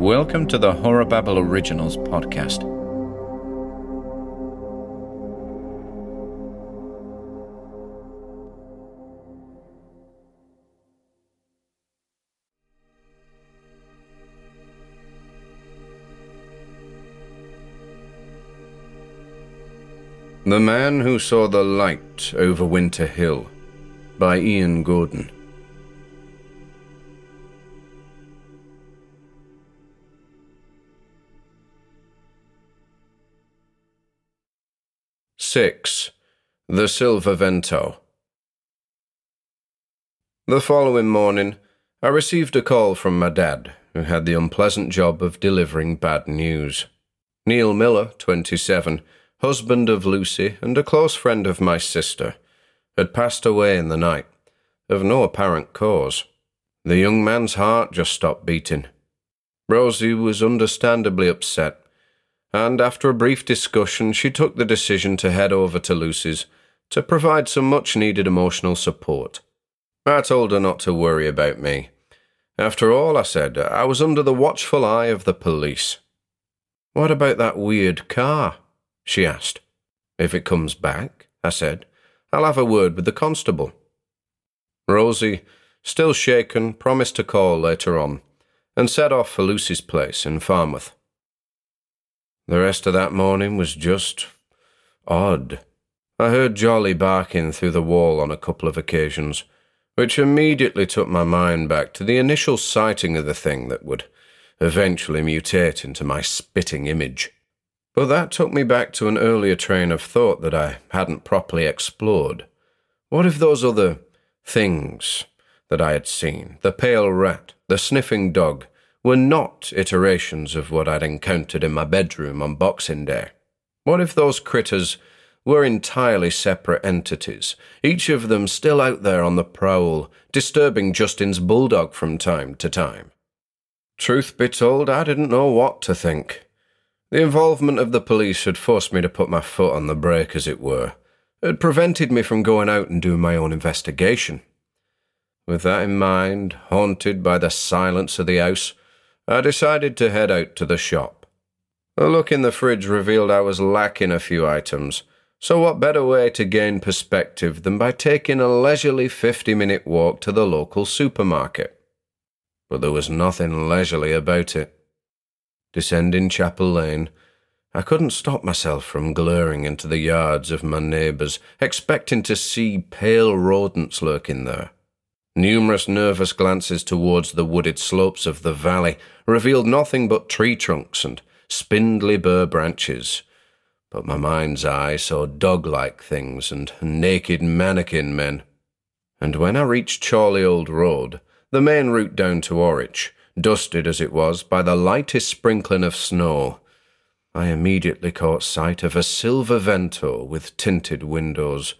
Welcome to the Horror Originals podcast. The Man Who Saw the Light Over Winter Hill by Ian Gordon. Six. The Silver Vento. The following morning, I received a call from my dad, who had the unpleasant job of delivering bad news. Neil Miller, 27, husband of Lucy and a close friend of my sister, had passed away in the night, of no apparent cause. The young man's heart just stopped beating. Rosie was understandably upset, and after a brief discussion, she took the decision to head over to Lucy's to provide some much needed emotional support. I told her not to worry about me. After all, I said, I was under the watchful eye of the police. What about that weird car? she asked. If it comes back, I said, I'll have a word with the constable. Rosie, still shaken, promised to call later on, and set off for Lucy's place in Farmouth. The rest of that morning was just odd. I heard Jolly barking through the wall on a couple of occasions, which immediately took my mind back to the initial sighting of the thing that would eventually mutate into my spitting image. But that took me back to an earlier train of thought that I hadn't properly explored. What if those other things that I had seen, the pale rat, the sniffing dog, were not iterations of what I'd encountered in my bedroom on Boxing Day? What if those critters were entirely separate entities, each of them still out there on the prowl, disturbing Justin's bulldog from time to time? Truth be told, I didn't know what to think. The involvement of the police had forced me to put my foot on the brake, as it were. It had prevented me from going out and doing my own investigation. With that in mind, haunted by the silence of the house, I decided to head out to the shop. A look in the fridge revealed I was lacking a few items, so what better way to gain perspective than by taking a leisurely 50 minute walk to the local supermarket? But there was nothing leisurely about it descending Chapel Lane, I couldn't stop myself from glaring into the yards of my neighbours, expecting to see pale rodents lurking there. Numerous nervous glances towards the wooded slopes of the valley revealed nothing but tree trunks and spindly bur branches. But my mind's eye saw dog like things and naked mannequin men. And when I reached Chorley Old Road, the main route down to Horwich, dusted as it was by the lightest sprinkling of snow, I immediately caught sight of a silver vento with tinted windows.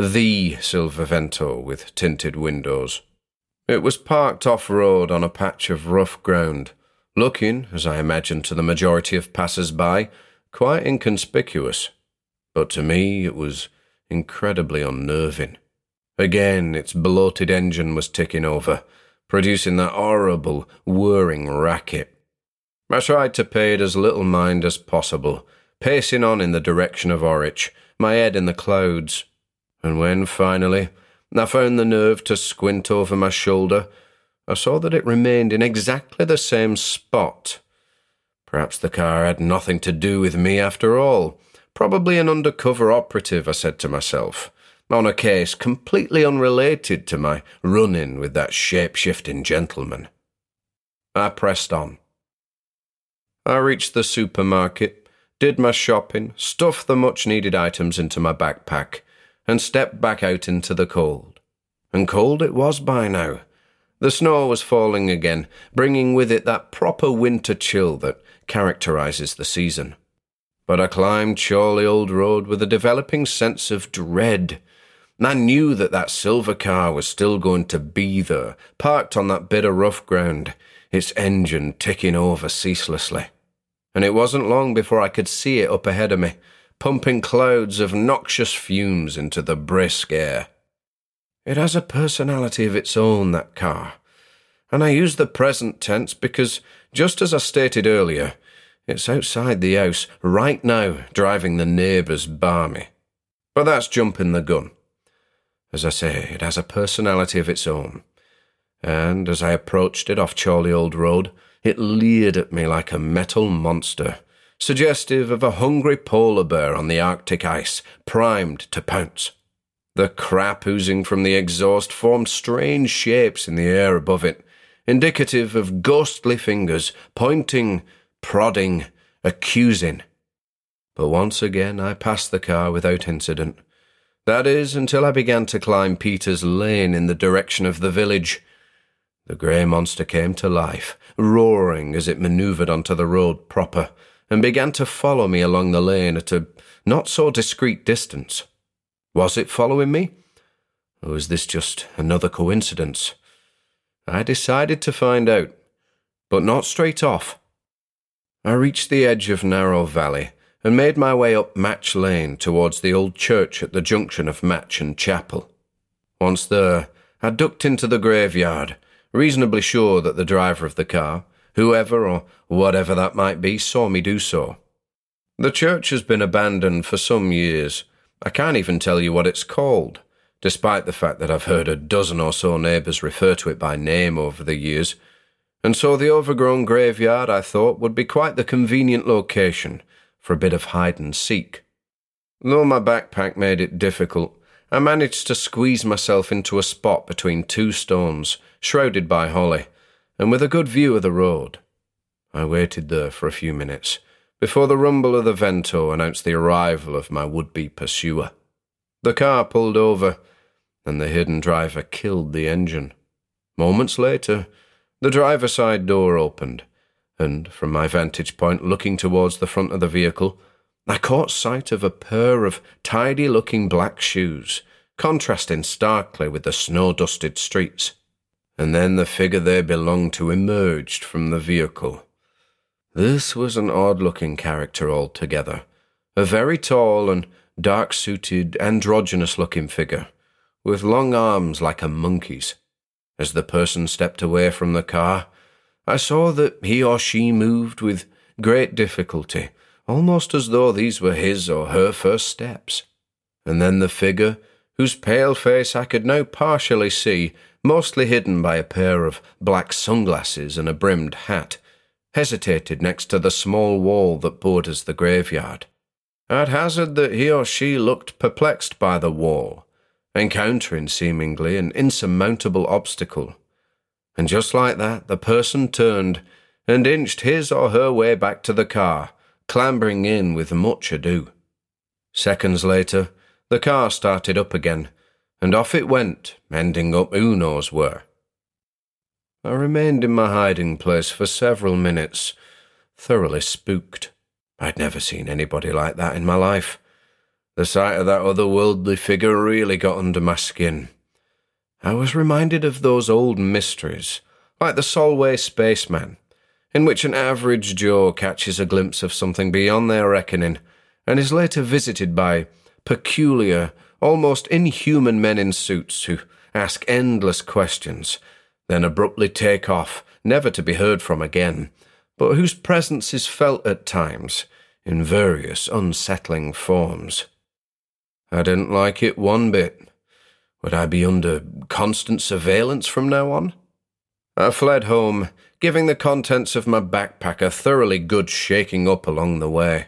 The silver vento with tinted windows. It was parked off road on a patch of rough ground, looking, as I imagined to the majority of passers by, quite inconspicuous. But to me it was incredibly unnerving. Again, its bloated engine was ticking over, producing that horrible, whirring racket. I tried to pay it as little mind as possible, pacing on in the direction of Horwich, my head in the clouds. And when, finally, I found the nerve to squint over my shoulder, I saw that it remained in exactly the same spot. Perhaps the car had nothing to do with me after all. Probably an undercover operative, I said to myself on a case completely unrelated to my run in with that shape shifting gentleman. I pressed on. I reached the supermarket, did my shopping, stuffed the much needed items into my backpack, and stepped back out into the cold. And cold it was by now. The snow was falling again, bringing with it that proper winter chill that characterizes the season. But I climbed Chorley Old Road with a developing sense of dread I knew that that silver car was still going to be there, parked on that bit of rough ground, its engine ticking over ceaselessly. And it wasn't long before I could see it up ahead of me, pumping clouds of noxious fumes into the brisk air. It has a personality of its own, that car. And I use the present tense because just as I stated earlier, it's outside the house, right now, driving the neighbours barmy. But that's jumping the gun. As I say, it has a personality of its own. And as I approached it off Chorley Old Road, it leered at me like a metal monster, suggestive of a hungry polar bear on the Arctic ice, primed to pounce. The crap oozing from the exhaust formed strange shapes in the air above it, indicative of ghostly fingers pointing, prodding, accusing. But once again I passed the car without incident. That is, until I began to climb Peter's Lane in the direction of the village. The grey monster came to life, roaring as it manoeuvred onto the road proper, and began to follow me along the lane at a not so discreet distance. Was it following me? Or was this just another coincidence? I decided to find out, but not straight off. I reached the edge of Narrow Valley and made my way up Match Lane towards the old church at the junction of Match and Chapel. Once there, I ducked into the graveyard, reasonably sure that the driver of the car, whoever or whatever that might be, saw me do so. The church has been abandoned for some years, I can't even tell you what it's called, despite the fact that I've heard a dozen or so neighbours refer to it by name over the years. And so the overgrown graveyard, I thought, would be quite the convenient location for a bit of hide and seek. Though my backpack made it difficult, I managed to squeeze myself into a spot between two stones, shrouded by holly, and with a good view of the road. I waited there for a few minutes before the rumble of the vento announced the arrival of my would be pursuer. The car pulled over, and the hidden driver killed the engine. Moments later, the driver's side door opened, and from my vantage point looking towards the front of the vehicle, I caught sight of a pair of tidy looking black shoes, contrasting starkly with the snow dusted streets. And then the figure they belonged to emerged from the vehicle. This was an odd looking character altogether. A very tall and dark suited, androgynous looking figure, with long arms like a monkey's. As the person stepped away from the car, I saw that he or she moved with great difficulty, almost as though these were his or her first steps. And then the figure, whose pale face I could now partially see, mostly hidden by a pair of black sunglasses and a brimmed hat, hesitated next to the small wall that borders the graveyard. I'd hazard that he or she looked perplexed by the wall, encountering seemingly an insurmountable obstacle. And just like that, the person turned and inched his or her way back to the car, clambering in with much ado. Seconds later, the car started up again, and off it went, ending up who knows where. I remained in my hiding place for several minutes, thoroughly spooked. I'd never seen anybody like that in my life. The sight of that otherworldly figure really got under my skin. I was reminded of those old mysteries, like the Solway Spaceman, in which an average Joe catches a glimpse of something beyond their reckoning and is later visited by peculiar, almost inhuman men in suits who ask endless questions then abruptly take off, never to be heard from again, but whose presence is felt at times in various unsettling forms. I didn't like it one bit. Would I be under constant surveillance from now on? I fled home, giving the contents of my backpack a thoroughly good shaking up along the way.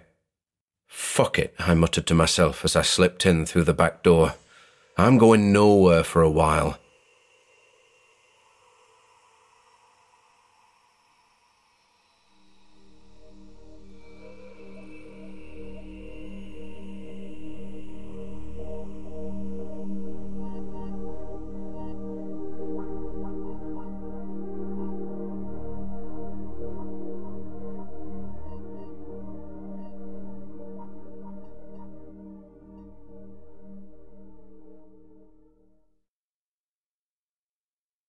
Fuck it, I muttered to myself as I slipped in through the back door. I'm going nowhere for a while.